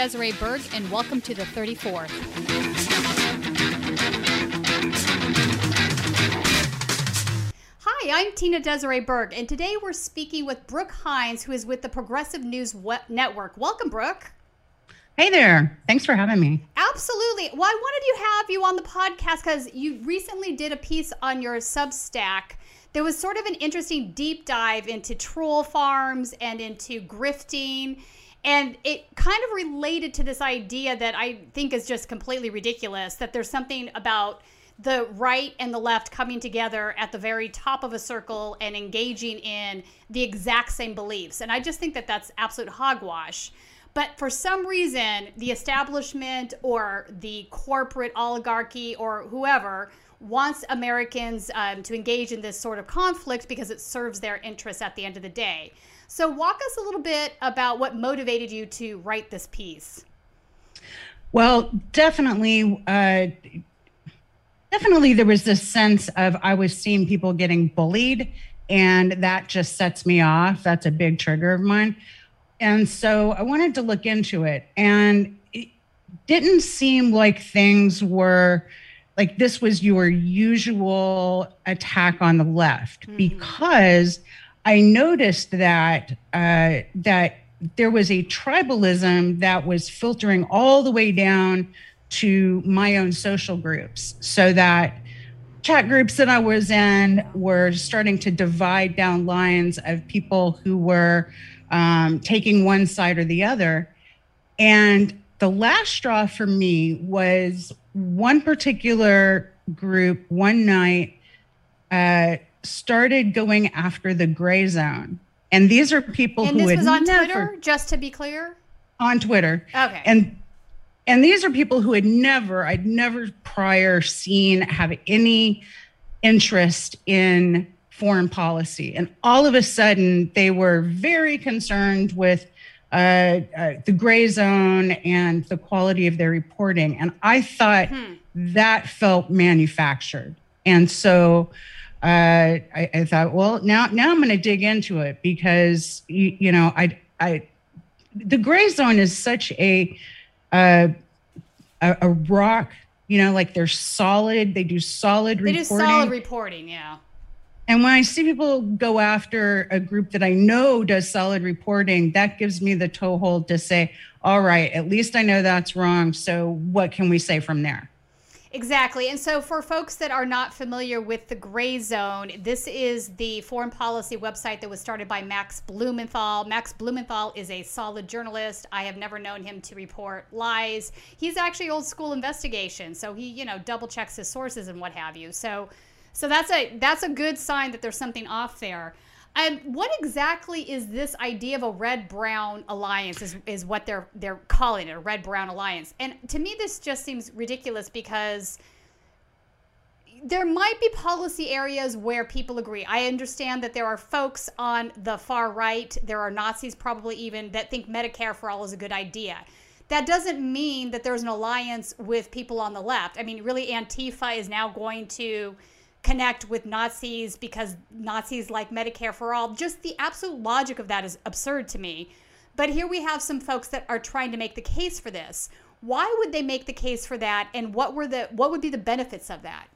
Hi, I'm Tina Desiree Berg, and welcome to the 34th. Hi, I'm Tina Desiree Berg, and today we're speaking with Brook Hines, who is with the Progressive News Network. Welcome, Brooke. Hey there. Thanks for having me. Absolutely. Well, I wanted to have you on the podcast because you recently did a piece on your Substack. There was sort of an interesting deep dive into troll farms and into grifting. And it kind of related to this idea that I think is just completely ridiculous that there's something about the right and the left coming together at the very top of a circle and engaging in the exact same beliefs. And I just think that that's absolute hogwash. But for some reason, the establishment or the corporate oligarchy or whoever wants Americans um, to engage in this sort of conflict because it serves their interests at the end of the day. So, walk us a little bit about what motivated you to write this piece. Well, definitely, uh, definitely, there was this sense of I was seeing people getting bullied, and that just sets me off. That's a big trigger of mine. And so I wanted to look into it. And it didn't seem like things were like this was your usual attack on the left mm-hmm. because I noticed that uh, that there was a tribalism that was filtering all the way down to my own social groups so that chat groups that I was in were starting to divide down lines of people who were um, taking one side or the other. And the last straw for me was one particular group one night uh, started going after the gray zone. And these are people and who this was on never, Twitter, just to be clear. On Twitter. Okay. And and these are people who had never, I'd never prior seen have any interest in foreign policy. And all of a sudden, they were very concerned with uh, uh, the gray zone and the quality of their reporting. And I thought hmm. that felt manufactured. And so uh, I, I, thought, well, now now I'm going to dig into it because you, you, know I I the gray zone is such a, uh, a a rock. You know, like they're solid. They do solid they reporting. They do solid reporting. Yeah. And when I see people go after a group that I know does solid reporting, that gives me the toehold to say, all right, at least I know that's wrong. So what can we say from there? Exactly. And so, for folks that are not familiar with the Gray Zone, this is the foreign policy website that was started by Max Blumenthal. Max Blumenthal is a solid journalist. I have never known him to report lies. He's actually old school investigation. So, he, you know, double checks his sources and what have you. So, so that's a that's a good sign that there's something off there. And what exactly is this idea of a red brown alliance? Is is what they're they're calling it a red brown alliance? And to me, this just seems ridiculous because there might be policy areas where people agree. I understand that there are folks on the far right, there are Nazis probably even that think Medicare for all is a good idea. That doesn't mean that there's an alliance with people on the left. I mean, really, Antifa is now going to connect with Nazis because Nazis like Medicare for all. Just the absolute logic of that is absurd to me. But here we have some folks that are trying to make the case for this. Why would they make the case for that and what were the what would be the benefits of that?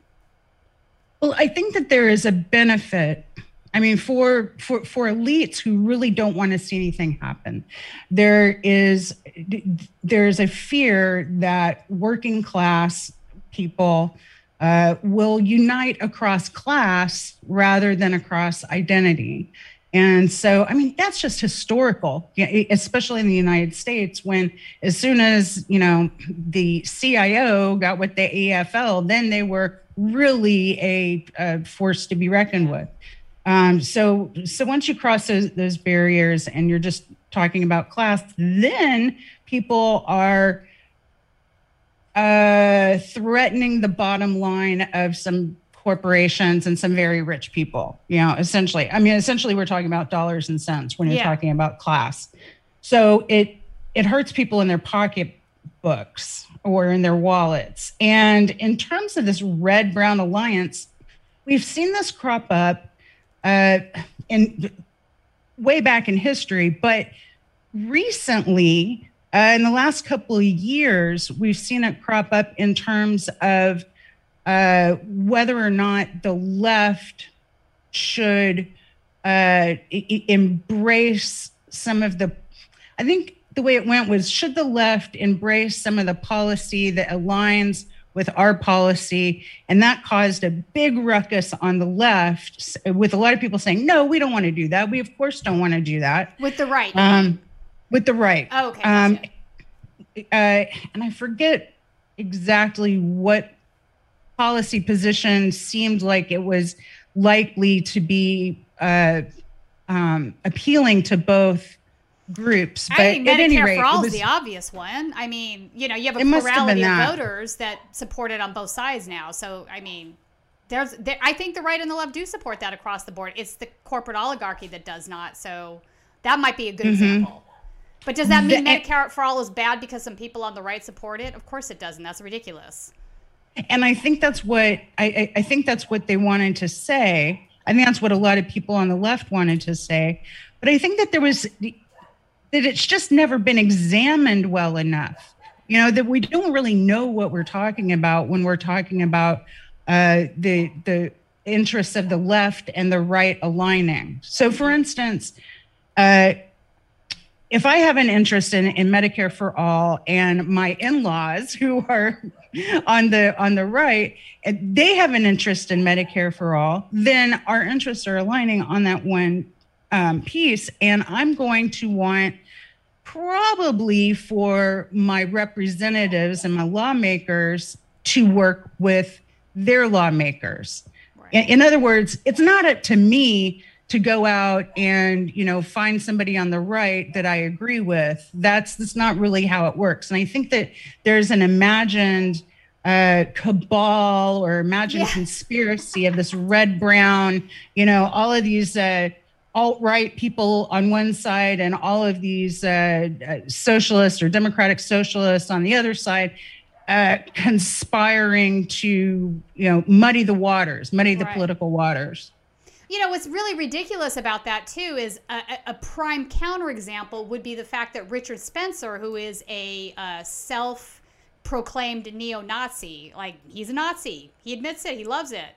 Well, I think that there is a benefit I mean, for for for elites who really don't want to see anything happen, there is there's a fear that working class people uh, will unite across class rather than across identity. And so, I mean, that's just historical, especially in the United States, when as soon as, you know, the CIO got with the AFL, then they were really a, a force to be reckoned with. Um, so, so once you cross those, those barriers and you're just talking about class, then people are uh, threatening the bottom line of some corporations and some very rich people. You know, essentially, I mean, essentially, we're talking about dollars and cents when you're yeah. talking about class. So it it hurts people in their pocketbooks or in their wallets. And in terms of this red brown alliance, we've seen this crop up uh, in way back in history, but recently Uh, in the last couple of years, we've seen it crop up in terms of uh, whether or not the left should uh, embrace some of the. I think the way it went was should the left embrace some of the policy that aligns with our policy. And that caused a big ruckus on the left with a lot of people saying, no, we don't want to do that. We, of course, don't want to do that. With the right. Um, with the right. Oh, okay. Um, gotcha. uh, and I forget exactly what policy position seemed like it was likely to be uh, um, appealing to both groups. But I mean, at any rate, for all it is was, the obvious one. I mean, you know, you have a It must have plurality of that. voters that support it on both sides now. So, I mean, there's, there, I think the right and the left do support that across the board. It's the corporate oligarchy that does not. So, that might be a good example. But does that mean The- Medicare for all is bad because some people on the right support it? Of course it doesn't. That's ridiculous. and I think that's what I, I, I think that's what they wanted to say. I think that's what a lot of people on the left wanted to say. But I think that there was that it's just never been examined well enough. You know that we don't really know what we're talking about when we're talking about uh, the the interests of the left and the right aligning. So, for instance, uh, if I have an interest in, in Medicare for all and my in-laws who are on the on the right, they have an interest in Medicare for all, then our interests are aligning on that one um, piece. And I'm going to want probably for my representatives and my lawmakers to work with their lawmakers. Right. In, in other words, it's not up to me to go out and you know find somebody on the right that I agree with. That's that's not really how it works. And I think that there's an imagined uh, cabal or imagined Yeah. conspiracy of this red brown, you know, all of these. Uh, alt right people on one side and all of these uh, uh, socialists or democratic socialists on the other side uh, conspiring to you know muddy the waters muddy the Right. political waters You know, what's really ridiculous about that, too, is a, a- prime counterexample would be the fact that Richard Spencer, who is a uh, self proclaimed neo Nazi, like he's a Nazi, he admits it, he loves it.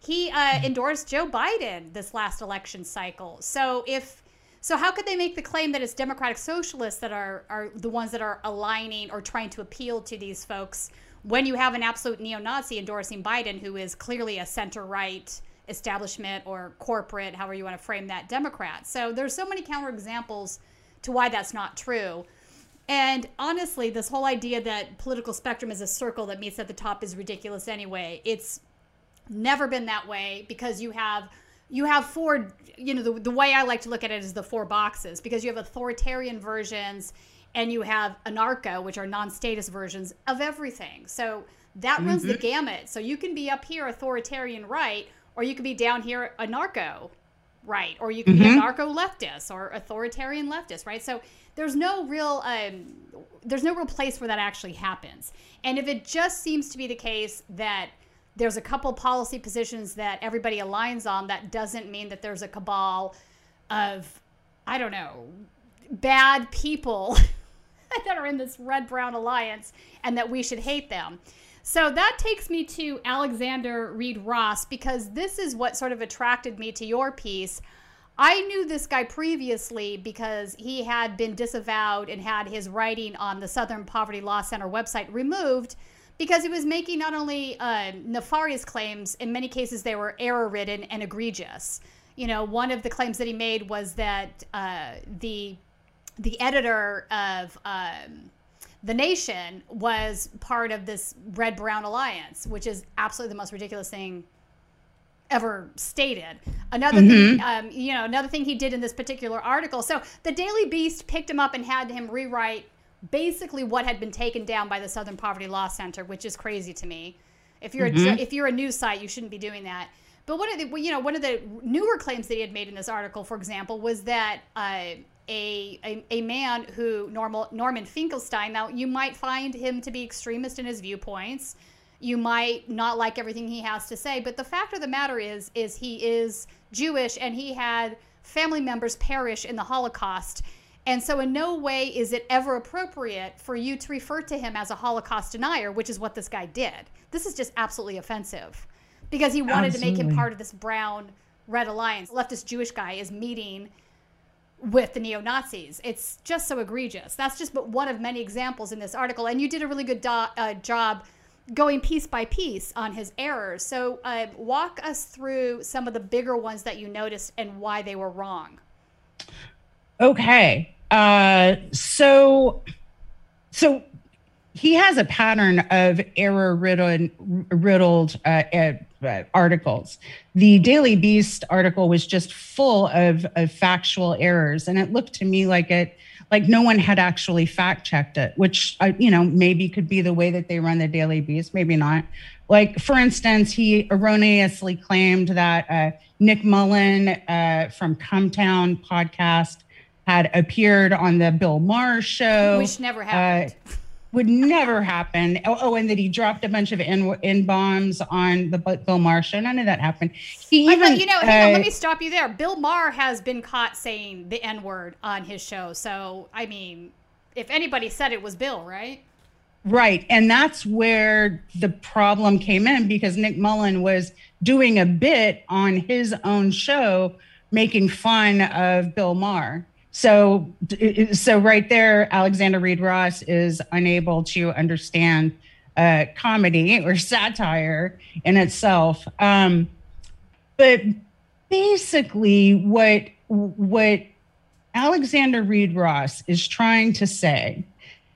He uh, endorsed Joe Biden this last election cycle. So if so, how could they make the claim that it's democratic socialists that are are the ones that are aligning or trying to appeal to these folks when you have an absolute neo-Nazi endorsing Biden, who is clearly a center-right establishment or corporate, however you want to frame that, Democrat? So there's so many counterexamples to why that's not true. And honestly, this whole idea that political spectrum is a circle that meets at the top is ridiculous anyway. It's never been that way because you have you have four you know the, the way i like to look at it is the four boxes because you have authoritarian versions and you have anarcho which are non-statist versions of everything so that runs the mm-hmm. gamut so you can be up here authoritarian right or you could be down here anarcho right? Or you can be anarcho leftist or authoritarian leftist right? So there's no real um, there's no real place where that actually happens. And if it just seems to be the case that there's a couple policy positions that everybody aligns on that doesn't mean that there's a cabal of i don't know bad people that are in this red brown alliance and that we should hate them so that takes me to alexander reed ross because this is what sort of attracted me to your piece I knew this guy previously because he had been disavowed and had his writing on the Southern Poverty Law Center website removed because he was making not only uh, nefarious claims, in many cases they were error ridden and egregious. You know, one of the claims that he made was that uh, the the editor of um, the Nation was part of this red brown alliance, which is absolutely the most ridiculous thing ever stated. Another thing, um, you know, another thing he did in this particular article. So the Daily Beast picked him up and had him rewrite basically what had been taken down by the Southern Poverty Law Center, which is crazy to me. If you're a, if you're a news site, you shouldn't be doing that. But one of the you know one of the newer claims that he had made in this article, for example, was that uh, a, a a man who normal Norman Finkelstein. Now you might find him to be extremist in his viewpoints. You might not like everything he has to say, but the fact of the matter is, is he is Jewish and he had family members perish in the Holocaust. And so, in no way is it ever appropriate for you to refer to him as a Holocaust denier, which is what this guy did. This is just absolutely offensive because he wanted absolutely. to make him part of this brown red alliance. leftist Jewish guy is meeting with the neo Nazis. It's just so egregious. That's just but one of many examples in this article. And you did a really good do- uh, job going piece by piece on his errors. So, uh, walk us through some of the bigger ones that you noticed and why they were wrong. Okay. Uh, so, so he has a pattern of error riddled, riddled uh, uh, articles. The Daily Beast article was just full of, of factual errors, and it looked to me like it like no one had actually fact checked it, which uh, you know maybe could be the way that they run the Daily Beast, maybe not. Like for instance, he erroneously claimed that uh, Nick Mullen uh, from Cumtown podcast had appeared on the Bill Maher show, which never happened. Uh, would never happen. Oh, oh, and that he dropped a bunch of in, in bombs on the Bill Maher show. None of that happened. He even, you know, uh, on, let me stop you there. Bill Maher has been caught saying the N word on his show. So, I mean, if anybody said it was Bill, right? Right. And that's where the problem came in because Nick Mullen was doing a bit on his own show making fun of Bill Maher. So, so right there, Alexander Reed Ross is unable to understand uh, comedy or satire in itself. Um, but basically, what what Alexander Reed Ross is trying to say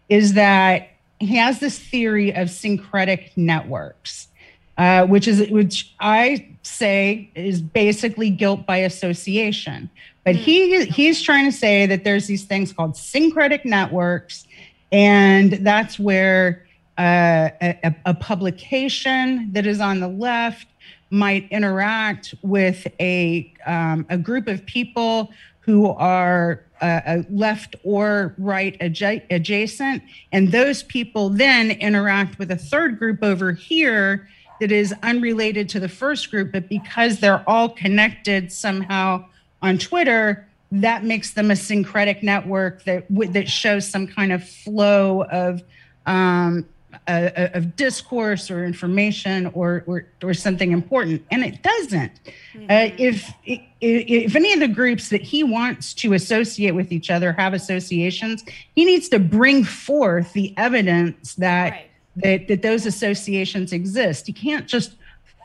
is that he has this theory of syncretic networks, uh, which is which I say is basically guilt by association, but he he's trying to say that there's these things called syncretic networks, and that's where uh, a, a, publication that is on the left might interact with a um, a group of people who are uh, left or right adja- adjacent, and those people then interact with a third group over here that is unrelated to the first group, but because they're all connected somehow on Twitter, that makes them a syncretic network that that shows some kind of flow of um, of discourse or information or, or or something important, and it doesn't. Mm-hmm. Uh, if if any of the groups that he wants to associate with each other have associations, he needs to bring forth the evidence that right. that that those associations exist. He can't just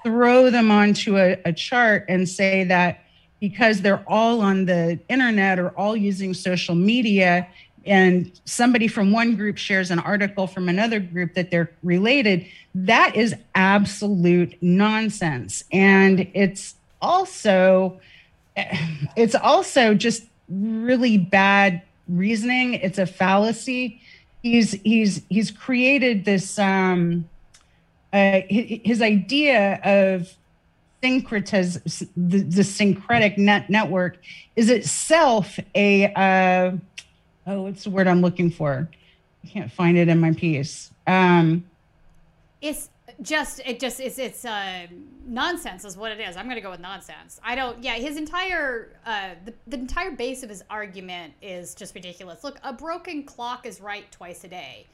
throw them onto a, a chart and say that because they're all on the internet or all using social media and somebody from one group shares an article from another group that they're related that is absolute nonsense. And it's also it's also just really bad reasoning. It's a fallacy. He's he's he's created this um uh, his idea of syncretism, the, the syncretic net network is itself a uh, oh, what's the word I'm looking for? I can't find it in my piece. Um, it's just it just it's it's uh, nonsense is what it is. I'm gonna go with nonsense. I don't. Yeah, his entire uh, the, the entire base of his argument is just ridiculous. Look, a broken clock is right twice a day.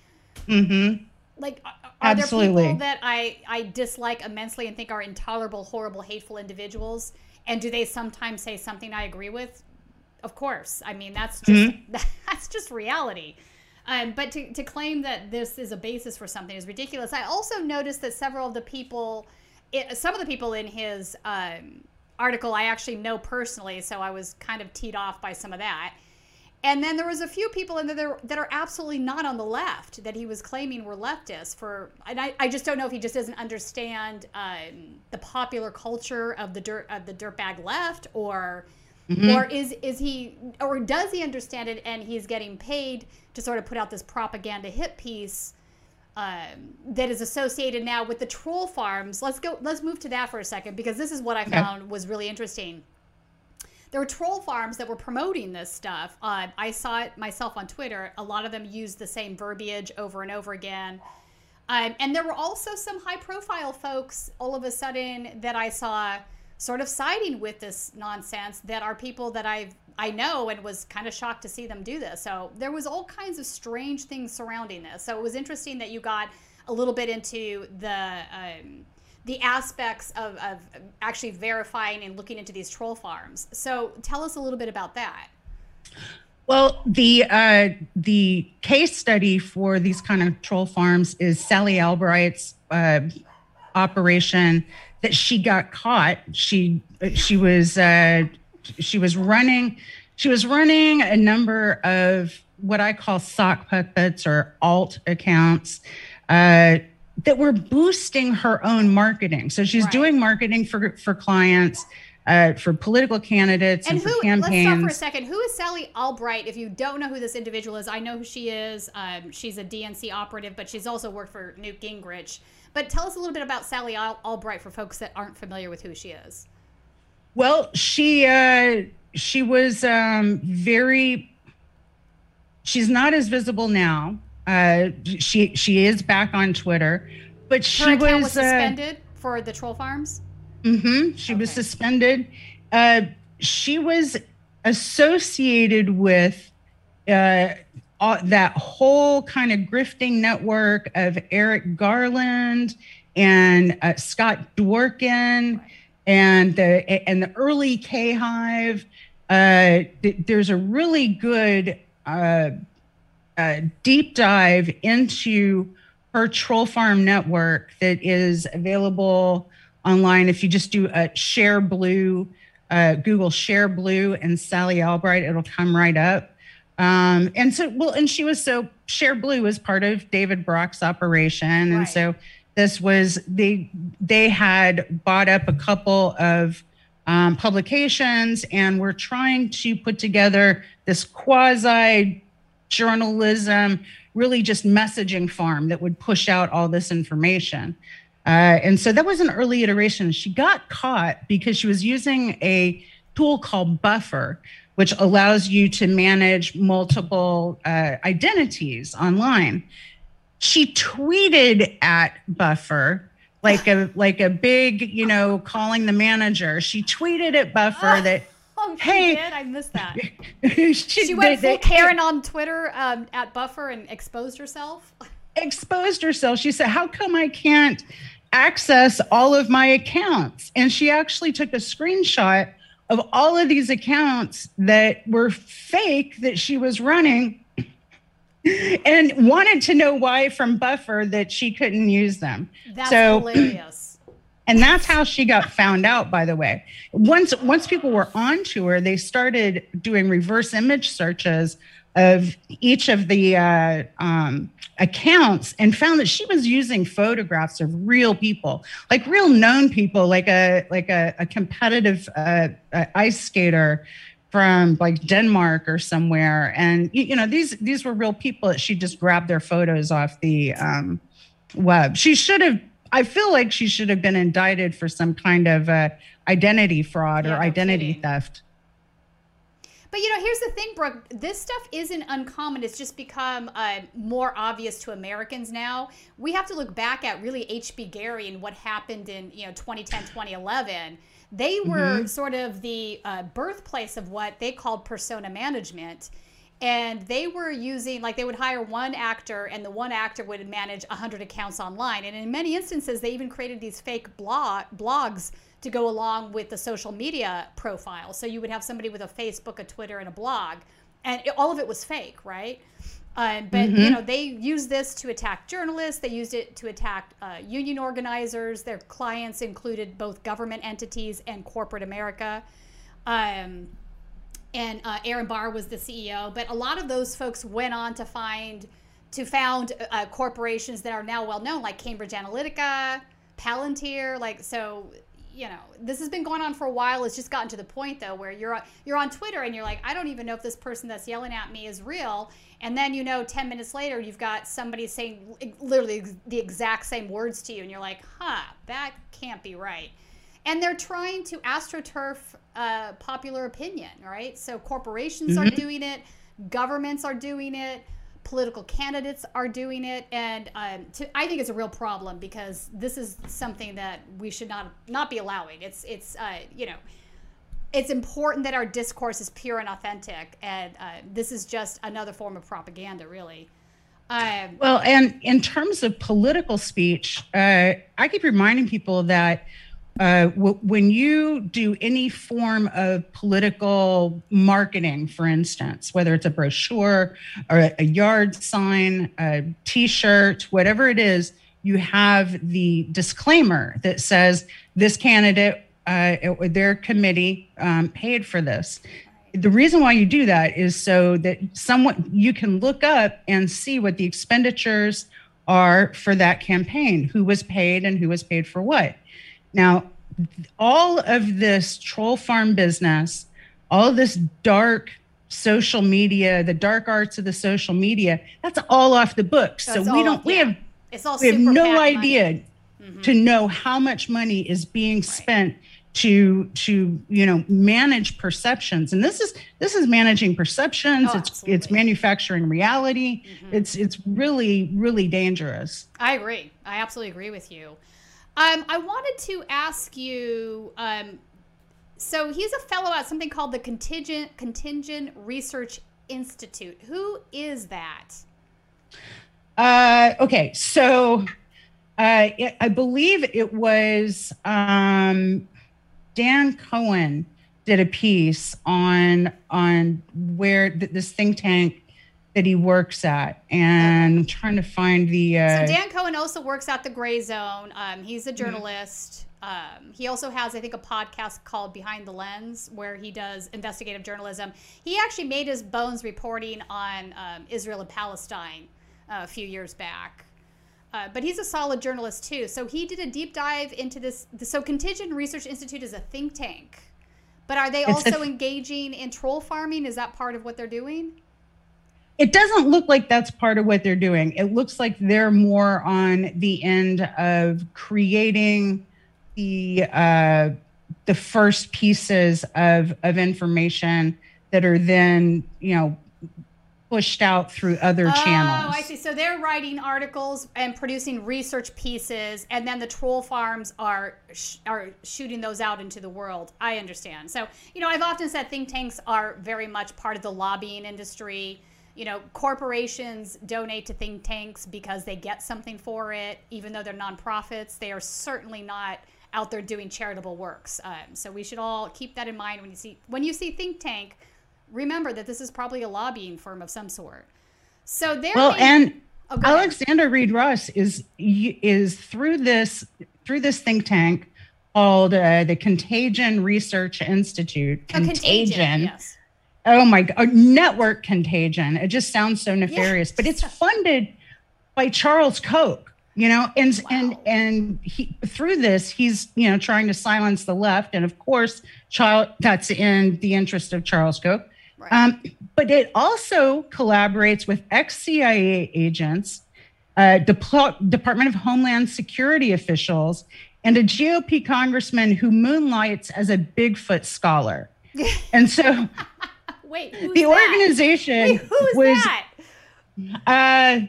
Mm-hmm like are Absolutely. there people that I I dislike immensely and think are intolerable, horrible, hateful individuals? And do they sometimes say something I agree with? Of course. I mean, that's just mm-hmm. that's just reality. Um, but to, to claim that this is a basis for something is ridiculous. I also noticed that several of the people, it, some of the people in his um, article, I actually know personally, so I was kind of teed off by some of that. And then there was a few people in there that are absolutely not on the left that he was claiming were leftists for, and I, I just don't know if he just doesn't understand um, the popular culture of the dirt of the dirtbag left, or mm-hmm. or is is he or does he understand it and he's getting paid to sort of put out this propaganda hit piece um, that is associated now with the troll farms. Let's go. Let's move to that for a second because this is what I found was really interesting there were troll farms that were promoting this stuff. Uh, I saw it myself on Twitter. A lot of them used the same verbiage over and over again. Um, and there were also some high profile folks all of a sudden that I saw sort of siding with this nonsense that are people that I've I know and was kind of shocked to see them do this. So there was all kinds of strange things surrounding this. So it was interesting that you got a little bit into the um, the aspects of, of actually verifying and looking into these troll farms. So tell us a little bit about that. Well, the uh, the case study for these kind of troll farms is Sally Albright's uh, operation that she got caught. She she was uh, she was running she was running a number of what I call sock puppets or alt accounts uh, that were boosting her own marketing. So she's right. doing marketing for for clients. Uh, for political candidates and, and who, for campaigns. Let's stop for a second. Who is Sally Albright? If you don't know who this individual is, I know who she is. Um, she's a DNC operative, but she's also worked for Newt Gingrich. But tell us a little bit about Sally Albright for folks that aren't familiar with who she is. Well, she uh, she was um, very. She's not as visible now. Uh, she she is back on Twitter, but she Her was, was uh, suspended uh, for the troll farms. Mm-hmm. She okay. was suspended. Uh, she was associated with uh, all, that whole kind of grifting network of Eric Garland and uh, Scott Dworkin and the and the early K Hive. Uh, th- there's a really good uh, deep dive into her troll farm network that is available online. If you just do a share blue, uh, Google share blue and Sally Albright, it'll come right up. Um, and so, well, and she was so Share Blue was part of David Brock's operation, and right. so this was they they had bought up a couple of um, publications and were trying to put together this quasi journalism, really just messaging farm that would push out all this information. Uh, and so that was an early iteration. She got caught because she was using a tool called Buffer, which allows you to manage multiple uh, identities online. She tweeted at Buffer like a like a big, you know, calling the manager. She tweeted at Buffer that Oh, hey, did. I missed that. she, she, went full Karen on Twitter um, at Buffer and exposed herself. Exposed herself. She said, "How come I can't access all of my accounts?" And she actually took a screenshot of all of these accounts that were fake that she was running and wanted to know why from Buffer that she couldn't use them. That's so, hilarious. And that's how she got found out, by the way. Once once people were onto her, they started doing reverse image searches of each of the uh, um, accounts and found that she was using photographs of real people, like real known people, like a like a, a competitive uh, ice skater from like Denmark or somewhere. And you know these these were real people that she just grabbed their photos off the um, web. She should have. I feel like she should have been indicted for some kind of uh, identity fraud yeah, or identity theft. But you know, here's the thing, Brook. This stuff isn't uncommon. It's just become uh, more obvious to Americans now. We have to look back at really HBGary and what happened in you know 2010, 2011. They were mm-hmm. sort of the uh, birthplace of what they called persona management and they were using like they would hire one actor and the one actor would manage 100 accounts online and in many instances they even created these fake blog blogs to go along with the social media profile. So you would have somebody with a Facebook, a Twitter, and a blog, and it, all of it was fake, right? Uh, but mm-hmm. you know they used this to attack journalists. They used it to attack uh, union organizers. Their clients included both government entities and corporate America. Um, and uh, Aaron Barr was the CEO. But a lot of those folks went on to find to found uh, corporations that are now well known, like Cambridge Analytica, Palantir. Like so, you know, this has been going on for a while. It's just gotten to the point though where you're you're on Twitter and you're like, I don't even know if this person that's yelling at me is real. And then you know, ten minutes later, you've got somebody saying literally the exact same words to you, and you're like, Huh, that can't be right. And they're trying to astroturf uh, popular opinion, right? So corporations mm-hmm. are doing it, governments are doing it political candidates are doing it, and um, to, I think it's a real problem because this is something that we should not not be allowing. It's it's uh, you know it's important that our discourse is pure and authentic, and uh, this is just another form of propaganda, really. Um, well, and in terms of political speech, uh, I keep reminding people that uh, w- when you do any form of political marketing, for instance, whether it's a brochure or a, yard sign, a T-shirt, whatever it is, you have the disclaimer that says this candidate, uh, their committee um, paid for this. The reason why you do that is so that someone you can look up and see what the expenditures are for that campaign, who was paid and who was paid for what. Now, all of this troll farm business, all of this dark social media, the dark arts of the social media, that's all off the books. So, so we don't, we have, it's all we have no idea mm-hmm. to know how much money is being right. spent to to you know manage perceptions and this is this is managing perceptions oh, it's absolutely. it's manufacturing reality mm-hmm. it's it's really really dangerous i agree i absolutely agree with you um, I wanted to ask you. Um, so he's a fellow at something called the Contingent Contingent Research Institute. Who is that? Uh, okay, so uh, it, I believe it was um, Dan Cohen did a piece on on where th- this think tank that he works at, and I'm trying to find the. Uh, so Dan Cohen also works at the Gray Zone. Um, he's a mm-hmm. journalist. Um, he also has, I think, a podcast called Behind the Lens, where he does investigative journalism. He actually made his bones reporting on um, Israel and Palestine uh, a few years back. Uh, but he's a solid journalist too. So he did a deep dive into this. So Contingent Research Institute is a think tank, but are they also a, engaging in troll farming? Is that part of what they're doing? It doesn't look like that's part of what they're doing. It looks like they're more on the end of creating the uh, the first pieces of of information that are then you know pushed out through other channels. Oh, I see. So they're writing articles and producing research pieces, and then the troll farms are sh- are shooting those out into the world. I understand. So you know, I've often said think tanks are very much part of the lobbying industry you know, corporations donate to think tanks because they get something for it, even though they're nonprofits. They are certainly not out there doing charitable works. Um, so we should all keep that in mind when you see when you see think tank. Remember that this is probably a lobbying firm of some sort. So there. Well, and oh, Alexander Reed Ross is is through this through this think tank called uh, the Contagion Research Institute. Contagion, contagion yes oh my god network contagion. It just sounds so nefarious but it's funded by charles koch you know and wow. and and he through this he's you know trying to silence the left. And of course child that's in the interest of charles koch. Right. um, but it also collaborates with ex-cia agents uh, department of homeland security officials and a gop congressman who moonlights as a bigfoot scholar. And so Wait, the that? organization Wait, who's was, that? Uh,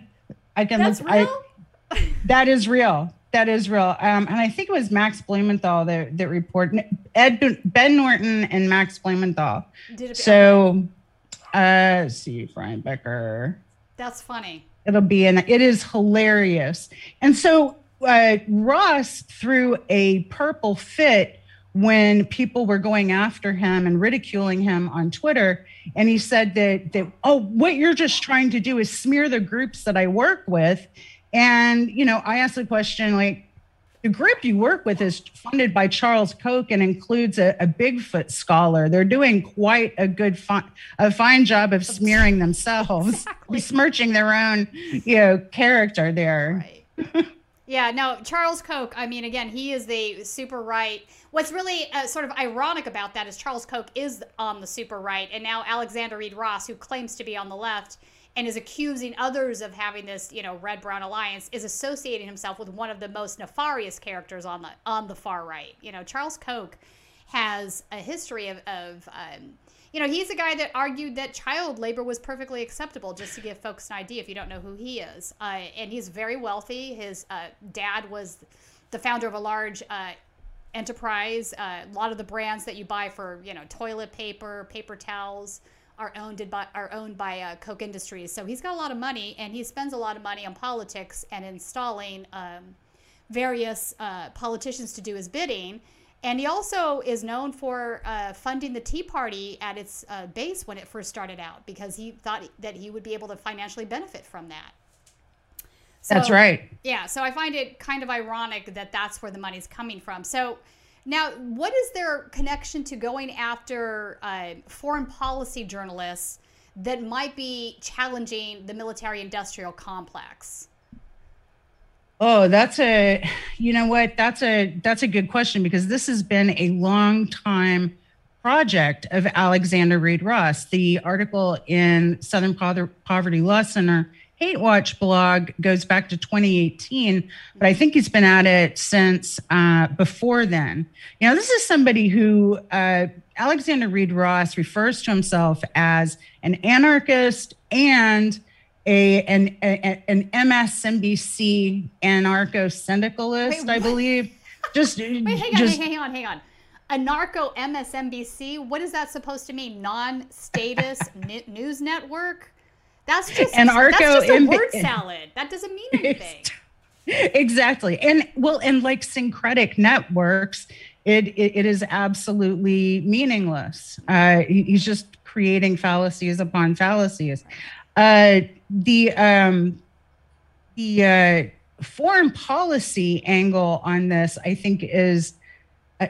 I can That's look. Real? I, that is real. That is real. Um, and I think it was Max Blumenthal that, that reported Ed Ben Norton and Max Blumenthal. Did it so, uh, see Brian Becker. That's funny. It'll be in. It is hilarious. And so uh, Ross threw a purple fit when people were going after him and ridiculing him on Twitter. And he said that, that, oh, what you're just trying to do is smear the groups that I work with. And, you know, I asked the question like, the group you work with is funded by Charles Koch and includes a, a Bigfoot scholar. They're doing quite a good, fi- a fine job of smearing themselves, exactly. besmirching their own, you know, character there. Right. Yeah, no, Charles Koch, I mean, again, he is the super right. What's really uh, sort of ironic about that is Charles Koch is on the super right, and now Alexander Reed Ross, who claims to be on the left and is accusing others of having this, you know, red brown alliance, is associating himself with one of the most nefarious characters on the on the far right. You know, Charles Koch has a history of, of um, you know, he's a guy that argued that child labor was perfectly acceptable, just to give folks an idea if you don't know who he is. Uh, and he's very wealthy. His uh, dad was the founder of a large uh, enterprise. Uh, a lot of the brands that you buy for you know toilet paper, paper towels are owned by are owned by uh, Koch Industries. So he's got a lot of money, and he spends a lot of money on politics and installing um, various uh, politicians to do his bidding. And he also is known for uh, funding the Tea Party at its uh, base when it first started out because he thought that he would be able to financially benefit from that. So, that's right. Yeah. So I find it kind of ironic that that's where the money's coming from. So now, what is their connection to going after uh, foreign policy journalists that might be challenging the military industrial complex? Oh, that's a, you know what? That's a that's a good question because this has been a long time project of Alexander Reed Ross. The article in Southern Poverty Law Center Hate Watch blog goes back to 2018, but I think he's been at it since uh, before then. You know, this is somebody who uh, Alexander Reed Ross refers to himself as an anarchist and a an a, an MSNBC anarcho syndicalist, I believe. Just wait, hang on, just, hang on, hang on. Anarcho MSNBC. What is that supposed to mean? Non-statist news network. That's just anarcho. That's just a word salad. That doesn't mean anything. exactly, and well, and like syncretic networks, it it, it is absolutely meaningless. Uh, he's just creating fallacies upon fallacies. Uh, the um, the uh, foreign policy angle on this, I think, is uh,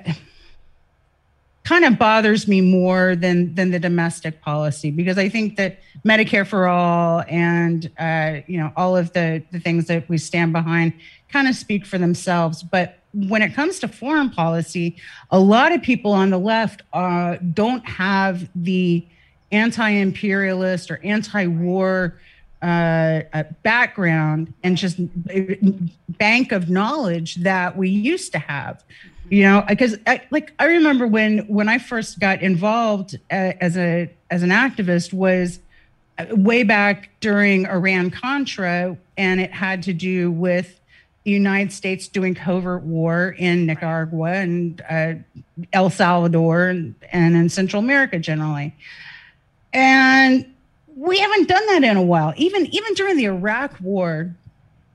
kind of bothers me more than than the domestic policy because I think that Medicare for all and uh, you know all of the the things that we stand behind kind of speak for themselves, but when it comes to foreign policy, a lot of people on the left uh, don't have the anti-imperialist or anti-war uh, background and just bank of knowledge that we used to have you know because I, like i remember when when i first got involved uh, as a as an activist was uh, way back during iran contra and it had to do with the united states doing covert war in nicaragua and uh, el salvador and, and in central america generally and we haven't done that in a while. Even even during the Iraq War,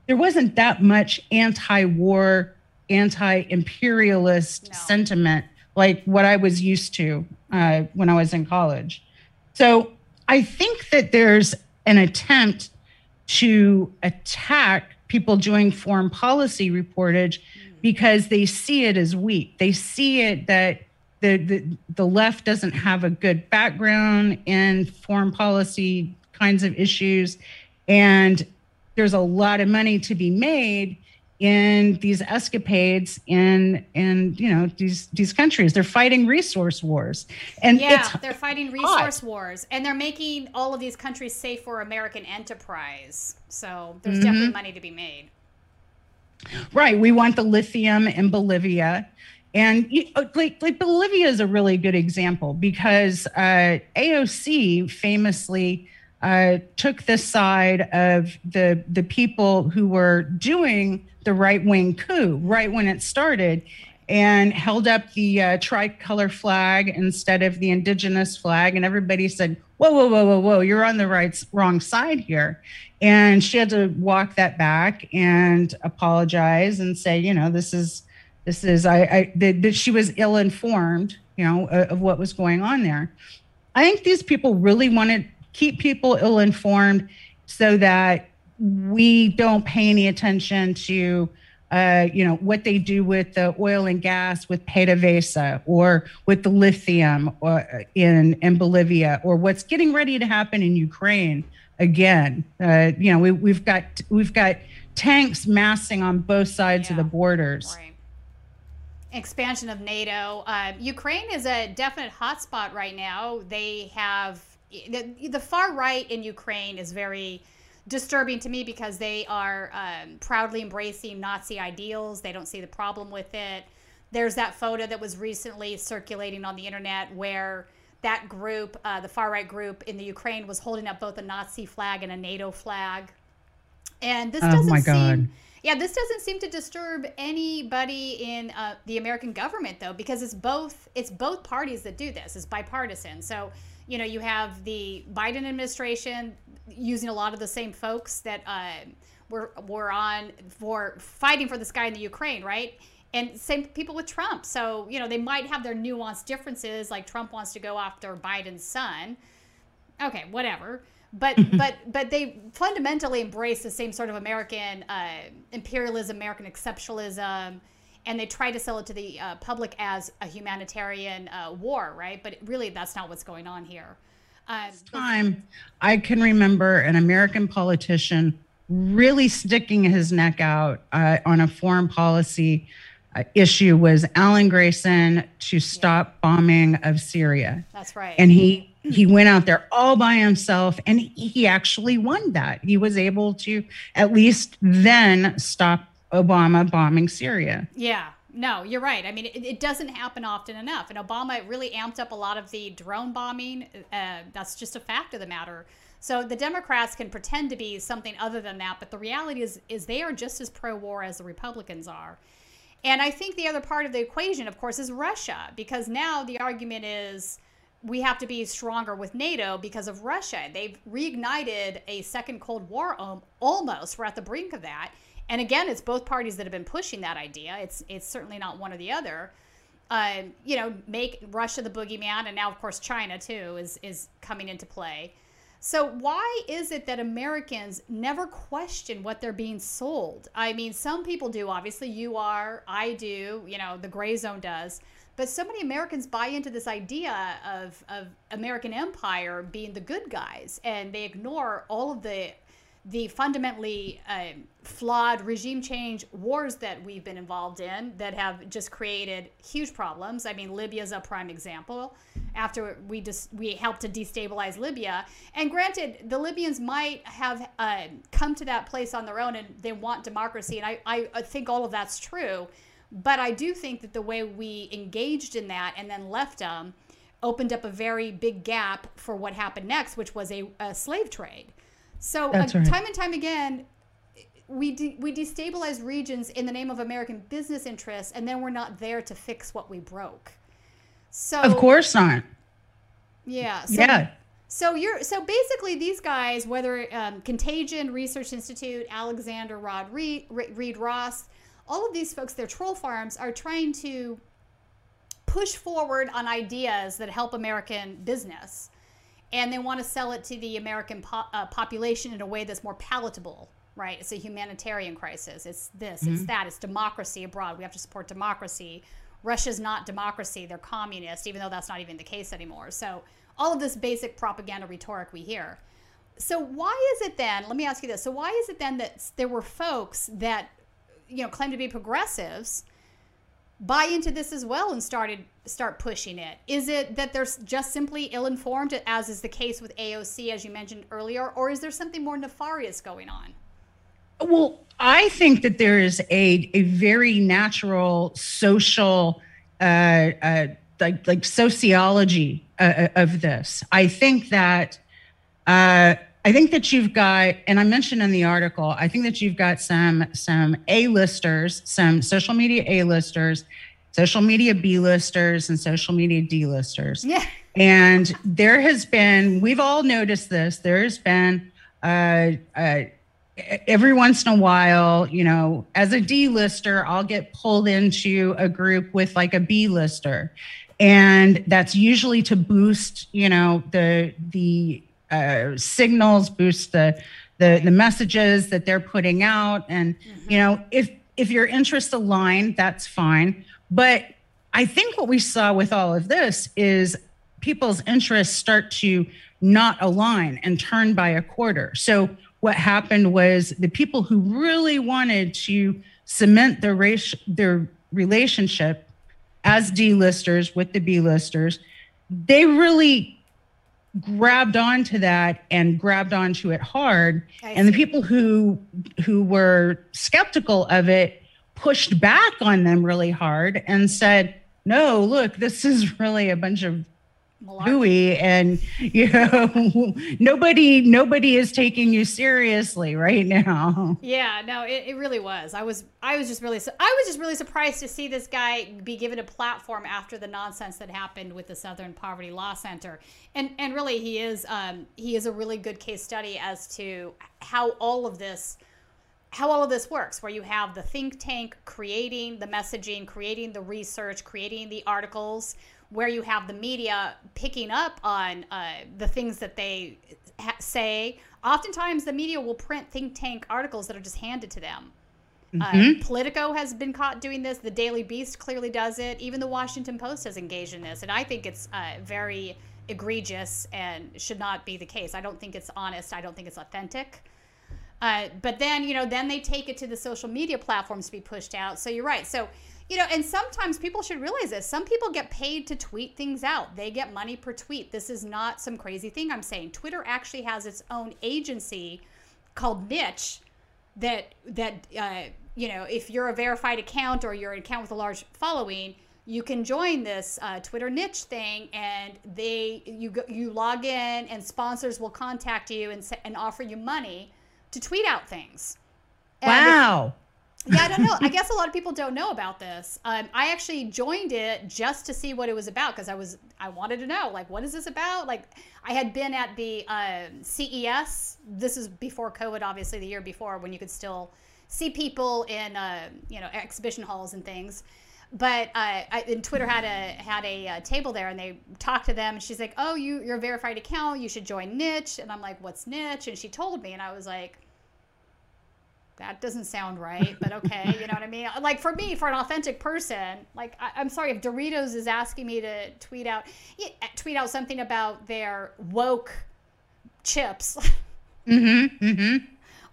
there wasn't that much anti-war, anti-imperialist no. sentiment like what I was used to uh, when I was in college. So I think that there's an attempt to attack people doing foreign policy reportage mm. because they see it as weak. They see it that the, the, the left doesn't have a good background in foreign policy kinds of issues. And there's a lot of money to be made in these escapades in in you know these these countries. They're fighting resource wars. And yeah they're fighting resource hot. wars. And they're making all of these countries safe for american enterprise. So there's mm-hmm. definitely money to be made. Right. We want the lithium in bolivia and uh, like, like Bolivia is a really good example because uh, AOC famously uh, took the side of the the people who were doing the right wing coup right when it started, and held up the uh, tricolor flag instead of the indigenous flag, and everybody said, "Whoa, whoa, whoa, whoa, whoa! You're on the right wrong side here." And she had to walk that back and apologize and say, you know, this is this is I, I that she was ill informed, you know, of, of what was going on there. I think these people really want to keep people ill informed so that we don't pay any attention to uh, you know what they do with the oil and gas with PDVSA or with the lithium or uh, in in Bolivia or what's getting ready to happen in Ukraine again. Uh, you know we, we've got we've got tanks massing on both sides yeah. of the borders. Right expansion of NATO. Uh, Ukraine is a definite hotspot right now. They have the, the far right in Ukraine is very disturbing to me because they are um, proudly embracing Nazi ideals. They don't see the problem with it. There's that photo that was recently circulating on the internet where that group, uh, the far right group in the Ukraine, was holding up both a Nazi flag and a NATO flag. And this oh doesn't seem Yeah, this doesn't seem to disturb anybody in uh, the American government though, because it's both it's both parties that do this. It's bipartisan. So you know you have the Biden administration using a lot of the same folks that uh, were were on for fighting for this guy in the Ukraine, right? And same people with Trump. So you know they might have their nuanced differences. Like Trump wants to go after Biden's son. Okay, whatever but but but they fundamentally embrace the same sort of American uh, imperialism, American exceptionalism, and they try to sell it to the uh, public as a humanitarian uh, war, right? But really, that's not what's going on here. Um, time, I can remember an American politician really sticking his neck out uh, on a foreign policy uh, issue was Alan Grayson to stop yeah. bombing of Syria. That's right. And he he went out there all by himself and he actually won that. He was able to at least then stop Obama bombing Syria. Yeah. No, you're right. I mean, it, it, doesn't happen often enough. And Obama really amped up a lot of the drone bombing. Uh, that's just a fact of the matter. So the Democrats can pretend to be something other than that, but the reality is is they are just as pro-war as the Republicans are. And I think the other part of the equation, of course, is Russia, because now the argument is we have to be stronger with NATO because of Russia. They've reignited a second Cold War almost. We're at the brink of that. And again, it's both parties that have been pushing that idea. It's it's certainly not one or the other. Uh, you know, make Russia the boogeyman, and now of course China too is is coming into play. So why is it that Americans never question what they're being sold? I mean, some people do. Obviously, you are. I do. You know, the gray zone does. But so many Americans buy into this idea of, of American empire being the good guys, and they ignore all of the the fundamentally uh, flawed regime change wars that we've been involved in that have just created huge problems. I mean, Libya is a prime example. After we just we helped to destabilize Libya, and granted, the Libyans might have uh, come to that place on their own and they want democracy, and I, I think all of that's true. But I do think that the way we engaged in that and then left them opened up a very big gap for what happened next, which was a, a slave trade. So uh, right. time and time again, we de- we destabilize regions in the name of American business interests, and then we're not there to fix what we broke. So of course not. Yeah. So, yeah. So you're so basically these guys, whether um, Contagion Research Institute, Alexander Rod Reed, Reed Ross, all of these folks, their troll farms, are trying to push forward on ideas that help American business. And they want to sell it to the American po- uh, population in a way that's more palatable, right? It's a humanitarian crisis. It's this, mm-hmm. it's that, it's democracy abroad. We have to support democracy. Russia's not democracy, they're communist, even though that's not even the case anymore. So, all of this basic propaganda rhetoric we hear. So, why is it then, let me ask you this. So, why is it then that there were folks that you know claim to be progressives buy into this as well and started start pushing it. Is it that they're just simply ill-informed as is the case with aoc as you mentioned earlier or is there something more nefarious going on? Well i think that there is a, a very natural social uh, uh, like like sociology uh, of this. I think that uh, I think that you've got, and I mentioned in the article, I think that you've got some some A-listers, some social media A-listers, social media B-listers, and social media D-listers. Yeah. And there has been, we've all noticed this. There's been uh, uh, every once in a while, you know, as a D-lister, I'll get pulled into a group with like a B-lister, and that's usually to boost, you know, the the uh, signals, boost the, the the messages that they're putting out, and mm-hmm. you know if if your interests align, that's fine. But I think what we saw with all of this is people's interests start to not align and turn by a quarter. So what happened was the people who really wanted to cement their race their relationship as D-listers with the B-listers, they really grabbed onto that and grabbed onto it hard I and see. the people who who were skeptical of it pushed back on them really hard and said no look this is really a bunch of hooey and you know nobody nobody is taking you seriously right now. Yeah no it, it really was. I was i was just really i was just really surprised to see this guy be given a platform after the nonsense that happened with the southern poverty law center. And and really he is um, he is a really good case study as to how all of this how all of this works where you have the think tank creating the messaging creating the research creating the articles where you have the media picking up on uh, the things that they ha- say. Oftentimes, the media will print think tank articles that are just handed to them. Uh, mm-hmm. Uh, Politico has been caught doing this. The Daily Beast clearly does it. Even the Washington Post has engaged in this. And I think it's uh, very egregious and should not be the case. I don't think it's honest. I don't think it's authentic. Uh, but then, you know, then they take it to the social media platforms to be pushed out. So you're right. So you know, and sometimes people should realize this. Some people get paid to tweet things out. They get money per tweet. This is not some crazy thing I'm saying. Twitter actually has its own agency called Niche that that uh, you know, if you're a verified account or you're an account with a large following, you can join this uh, Twitter niche thing, and they you go, you log in, and sponsors will contact you and and offer you money to tweet out things. wow yeah, I don't know. I guess a lot of people don't know about this. Um, I actually joined it just to see what it was about because I was I wanted to know like what is this about? Like I had been at the uh, CES. This is before COVID, obviously the year before when you could still see people in uh, you know exhibition halls and things. But uh, I, and Twitter had a had a uh, table there, and they talked to them, and she's like, "Oh, you you're a verified account. You should join Niche." And I'm like, "What's Niche?" And she told me, and I was like that doesn't sound right, but okay, you know what I mean? Like for me, for an authentic person, like I, am sorry if Doritos is asking me to tweet out, yeah, tweet out something about their woke chips. Mm-hmm. Mm-hmm.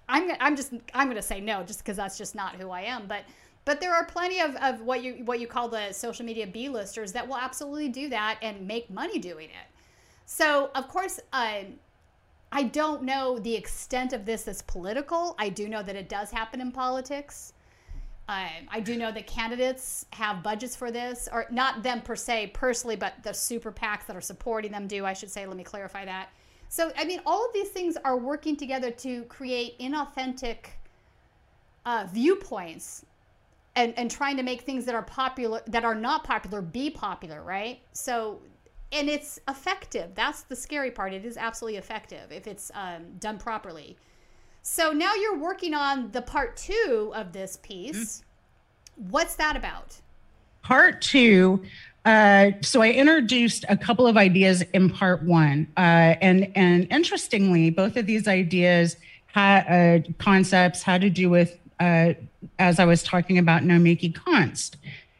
I'm I'm just I'm gonna say no, just because that's just not who I am. But but there are plenty of, of what you what you call the social media B listers that will absolutely do that and make money doing it. So of course, uh, I don't know the extent of this as political. I do know that it does happen in politics. Um, I do know that candidates have budgets for this, or not them per se personally, but the super PACs that are supporting them do, I should say. Let me clarify that. So, I mean, all of these things are working together to create inauthentic uh, viewpoints and, and trying to make things that are popular, that are not popular, be popular, right? So, and it's effective. That's the scary part. It is absolutely effective if it's um, done properly. So now you're working on the part two of this piece. Mm-hmm. What's that about? Part two. Uh, so I introduced a couple of ideas in part one, uh, and and interestingly, both of these ideas had uh, concepts had to do with, uh, as I was talking about, Nomiki Konst.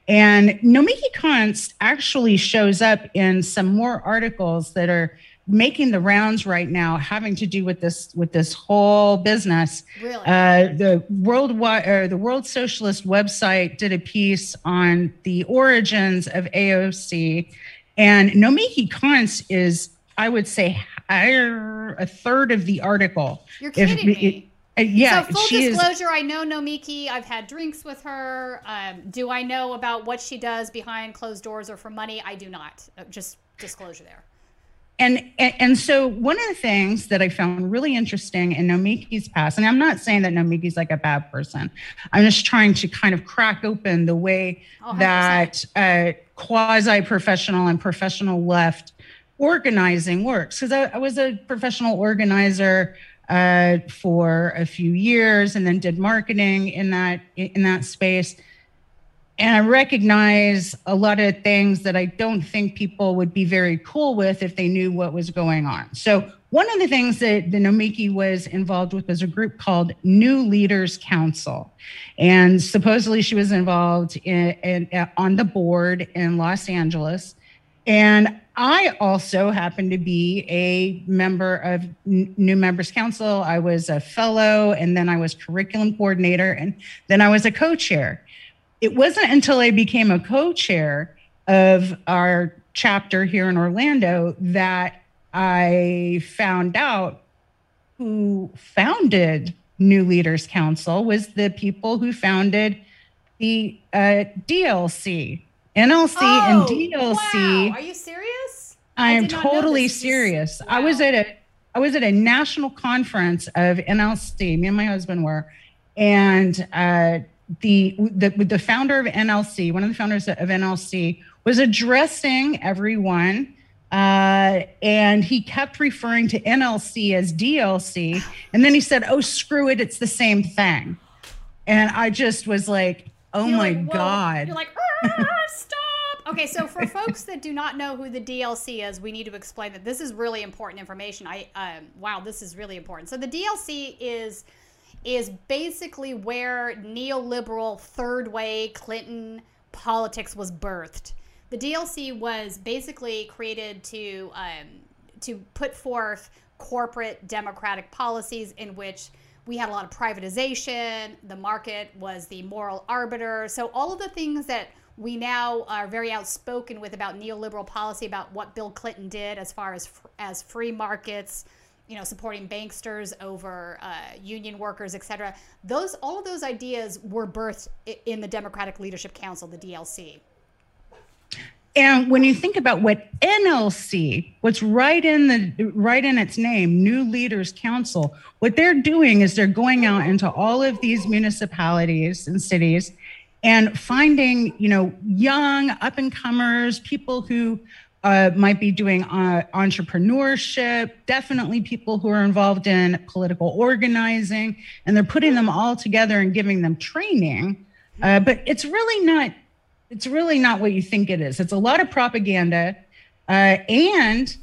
And Nomiki Konst actually shows up in some more articles that are making the rounds right now, having to do with this with this whole business. Really? Uh, the worldwide or the World Socialist website did a piece on the origins of AOC, and Nomiki Konst is, I would say, a third of the article. You're kidding if, me. It, yeah. So full disclosure, is, I know Nomiki. I've had drinks with her. Um, do I know about what she does behind closed doors or for money? I do not. Uh, just disclosure there. And, and and so one of the things that I found really interesting in Nomiki's past, and I'm not saying that Nomiki's like a bad person. I'm just trying to kind of crack open the way oh, that uh, quasi-professional and professional left organizing works. Because I, I was a professional organizer uh, for a few years and then did marketing in that in that space. And i recognize a lot of things that i don't think people would be very cool with if they knew what was going on. So one of the things that the nomiki was involved with was a group called new leaders council. And supposedly she was involved in, in on the board in los angeles and I also happen to be a member of New Members Council. I was a fellow, and then I was curriculum coordinator, and then I was a co chair. It wasn't until I became a co chair of our chapter here in Orlando that I found out who founded New Leaders Council was the people who founded the uh, DLC, NLC oh, and DLC. Wow. Are you serious? I am totally serious. Wow. I was at a I was at a national conference of NLC. Me and my husband were, and uh, the the the founder of NLC, one of the founders of NLC, was addressing everyone. Uh, and he kept referring to NLC as DLC. And then he said, Oh, screw it. It's the same thing. And I just was like, Oh You're my like, God. You're like, stop. Okay, so for folks that do not know who the DLC is, we need to explain that this is really important information. I um, wow, this is really important. So the DLC is is basically where neoliberal third way Clinton politics was birthed. The DLC was basically created to um, to put forth corporate democratic policies in which we had a lot of privatization. The market was the moral arbiter. So all of the things that we now are very outspoken with about neoliberal policy about what Bill Clinton did as far as as free markets, you know, supporting banksters over uh, union workers, et cetera. Those all of those ideas were birthed in the Democratic Leadership Council, the DLC. And when you think about what NLC, what's right in the right in its name, New Leaders Council, what they're doing is they're going out into all of these municipalities and cities and finding you know young up and comers people who uh, might be doing uh, entrepreneurship definitely people who are involved in political organizing and they're putting them all together and giving them training uh, but it's really not it's really not what you think it is. It's a lot of propaganda uh, and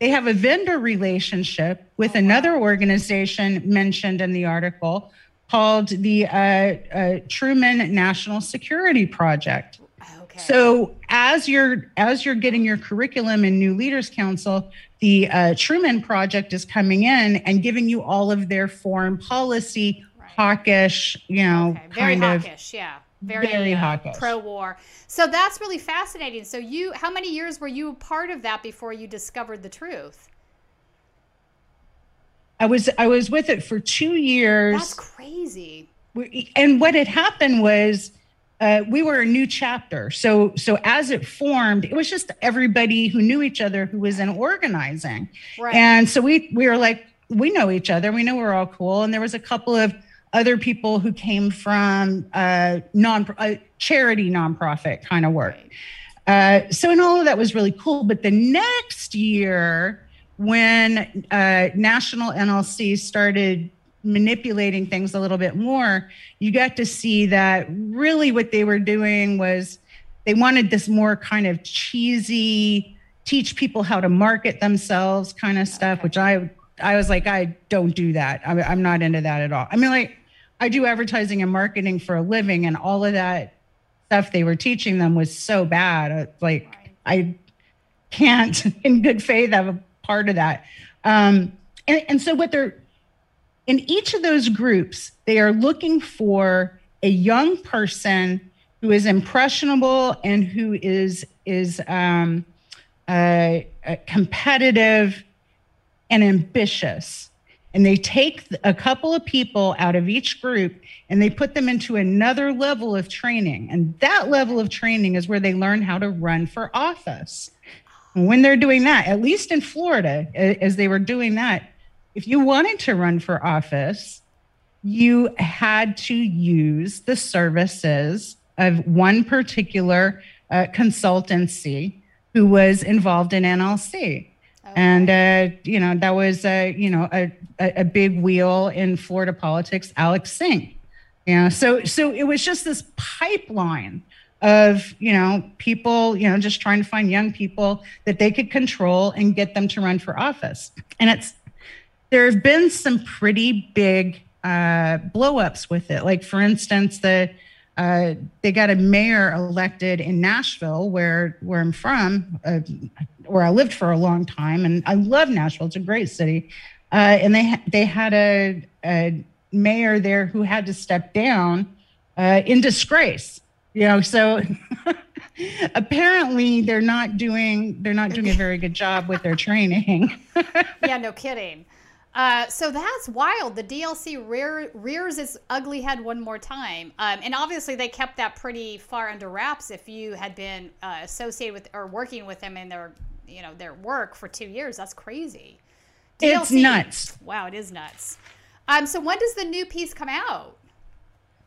they have a vendor relationship with another organization mentioned in the article called the uh, uh, Truman National Security Project. Okay. So as you're as you're getting your curriculum in New Leaders Council, the uh, Truman Project is coming in and giving you all of their foreign policy, right. hawkish, you know, okay. very kind hawkish, of, yeah, very, very uh, hawkish, pro-war. So that's really fascinating. So you, how many years were you part of that before you discovered the truth? I was I was with it for two years. That's crazy. And what had happened was uh, we were a new chapter. So so as it formed, it was just everybody who knew each other who was in organizing. Right. And so we we were like, we know each other. We know we're all cool. And there was a couple of other people who came from uh, non uh, charity nonprofit kind of work. Right. Uh, so and all of that was really cool. But the next year when uh, national NLC started manipulating things a little bit more, you got to see that really what they were doing was they wanted this more kind of cheesy, teach people how to market themselves kind of stuff, which I I was like, I don't do that. I'm, I'm not into that at all. I mean, like, I do advertising and marketing for a living, and all of that stuff they were teaching them was so bad. Like, I can't, in good faith, have a part of that. Um, and, and so, what they're in each of those groups, they are looking for a young person who is impressionable and who is is um, uh, uh, competitive and ambitious. And they take a couple of people out of each group and they put them into another level of training. And that level of training is where they learn how to run for office when they're doing that, at least in Florida, as they were doing that, if you wanted to run for office, you had to use the services of one particular uh, consultancy who was involved in NLC. Okay. And uh, you know that was a you know a, a big wheel in Florida politics, Alex Singh. Yeah, so so it was just this pipeline of you know people you know just trying to find young people that they could control and get them to run for office. And it's there have been some pretty big uh, blowups with it. Like for instance the uh, they got a mayor elected in Nashville, where where I'm from, uh, where I lived for a long time, and I love Nashville. It's a great city, uh, and they they had a, a, mayor there who had to step down uh, in disgrace you know so apparently they're not doing they're not doing a very good job with their training yeah no kidding uh, so that's wild. The DLC rear, rears its ugly head one more time, um, and obviously they kept that pretty far under wraps. If you had been uh, associated with or working with them in their you know their work for two years. That's crazy. DLC, it's nuts. Wow, it is nuts. Um, so when does the new piece come out?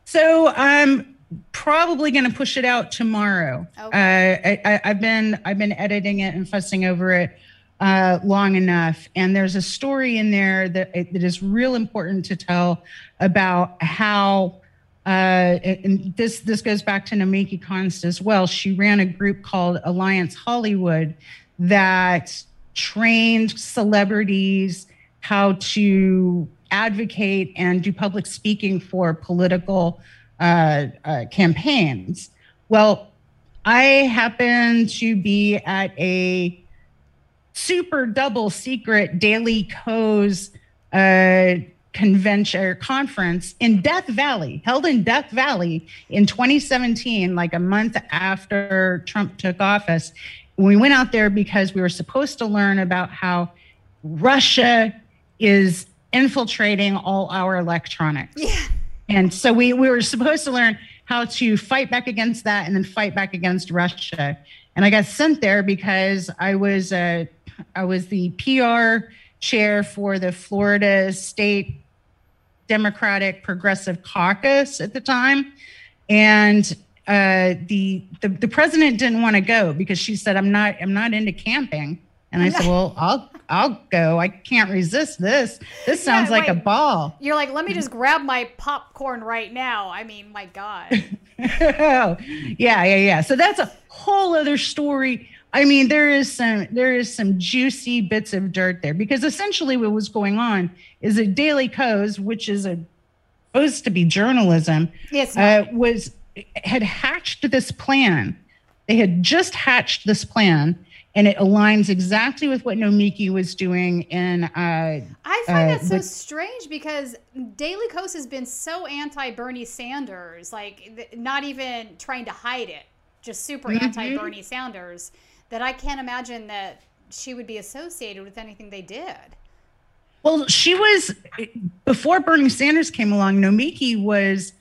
So I'm probably going to push it out tomorrow. Okay. Uh, I, have been I've been editing it and fussing over it uh, long enough, and there's a story in there that that is real important to tell about how. Uh, and this this goes back to Nomiki Konst as well. She ran a group called Alliance Hollywood that trained celebrities how to advocate and do public speaking for political uh, uh, campaigns. Well, I happen to be at a super double secret Daily Kos uh, convention or conference in Death Valley, held in Death Valley in 2017, like a month after Trump took office. We went out there because we were supposed to learn about how Russia is infiltrating all our electronics. Yeah. And so we, we were supposed to learn how to fight back against that and then fight back against Russia. And I got sent there because I was uh, I was the PR chair for the Florida State Democratic Progressive Caucus at the time, and uh, the, the the president didn't want to go because she said I'm not I'm not into camping. And I said, well, I'll I'll go. I can't resist this. This sounds yeah, like wait, a ball. You're like, let me just grab my popcorn right now. I mean, my God. yeah, yeah, yeah. So that's a whole other story. I mean, there is some there is some juicy bits of dirt there because essentially what was going on is a Daily Kos, which is a supposed to be journalism, yes, uh, was had hatched this plan. They had just hatched this plan and it aligns exactly with what Nomiki was doing in. Uh, I find uh, that so with, strange because Daily Kos has been so anti Bernie Sanders, like not even trying to hide it, just super mm-hmm. anti Bernie Sanders, that I can't imagine that she would be associated with anything they did. Well, she was before Bernie Sanders came along. Nomiki was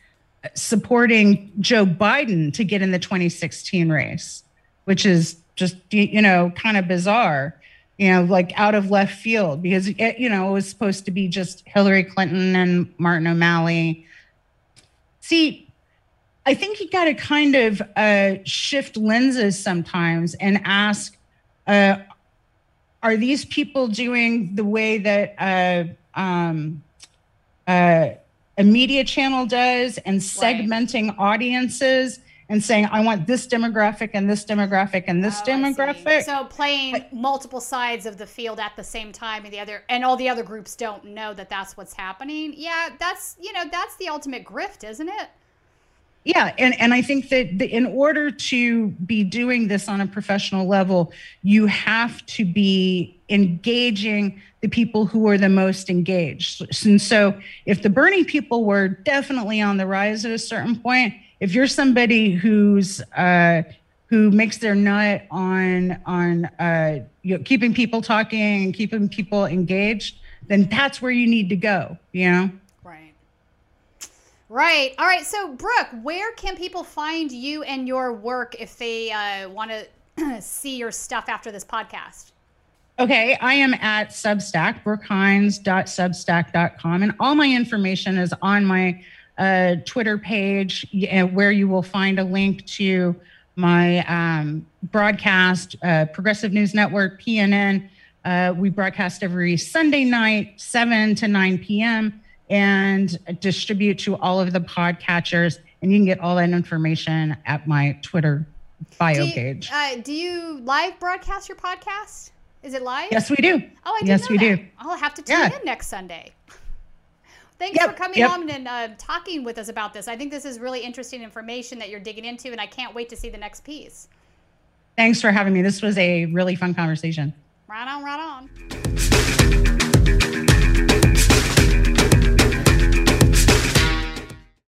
supporting Joe Biden to get in the 2016 race, which is just you know kind of bizarre you know like out of left field because it, you know it was supposed to be just hillary clinton and martin o'malley see i think you got to kind of uh, shift lenses sometimes and ask uh, are these people doing the way that uh, um, uh, a media channel does and segmenting right. audiences and saying, I want this demographic and this demographic and this oh, demographic. So playing multiple sides of the field at the same time and the other and all the other groups don't know that that's what's happening. Yeah, that's, you know, that's the ultimate grift, isn't it? Yeah, and, and I think that the, in order to be doing this on a professional level, you have to be engaging the people who are the most engaged. And so, if the Bernie people were definitely on the rise at a certain point, if you're somebody who's uh, who makes their nut on on uh, you know, keeping people talking and keeping people engaged, then that's where you need to go. You know. Right. Right. All right. So, Brook, where can people find you and your work if they uh, want to see your stuff after this podcast? Okay, I am at Substack, brookhines.substack.com, and all my information is on my a Twitter page where you will find a link to my um, broadcast, uh, Progressive News Network, PNN. Uh, we broadcast every Sunday night, 7 to 9 p.m., and distribute to all of the podcatchers. And you can get all that information at my Twitter bio do you, page. Uh, do you live broadcast your podcast? Is it live? Yes, we do. Oh, I yes, we that. do. I'll have to tune yeah. in next Sunday. Thanks yep, for coming yep. on and uh, talking with us about this. I think this is really interesting information that you're digging into, and I can't wait to see the next piece. Thanks for having me. This was a really fun conversation. Right on, right on.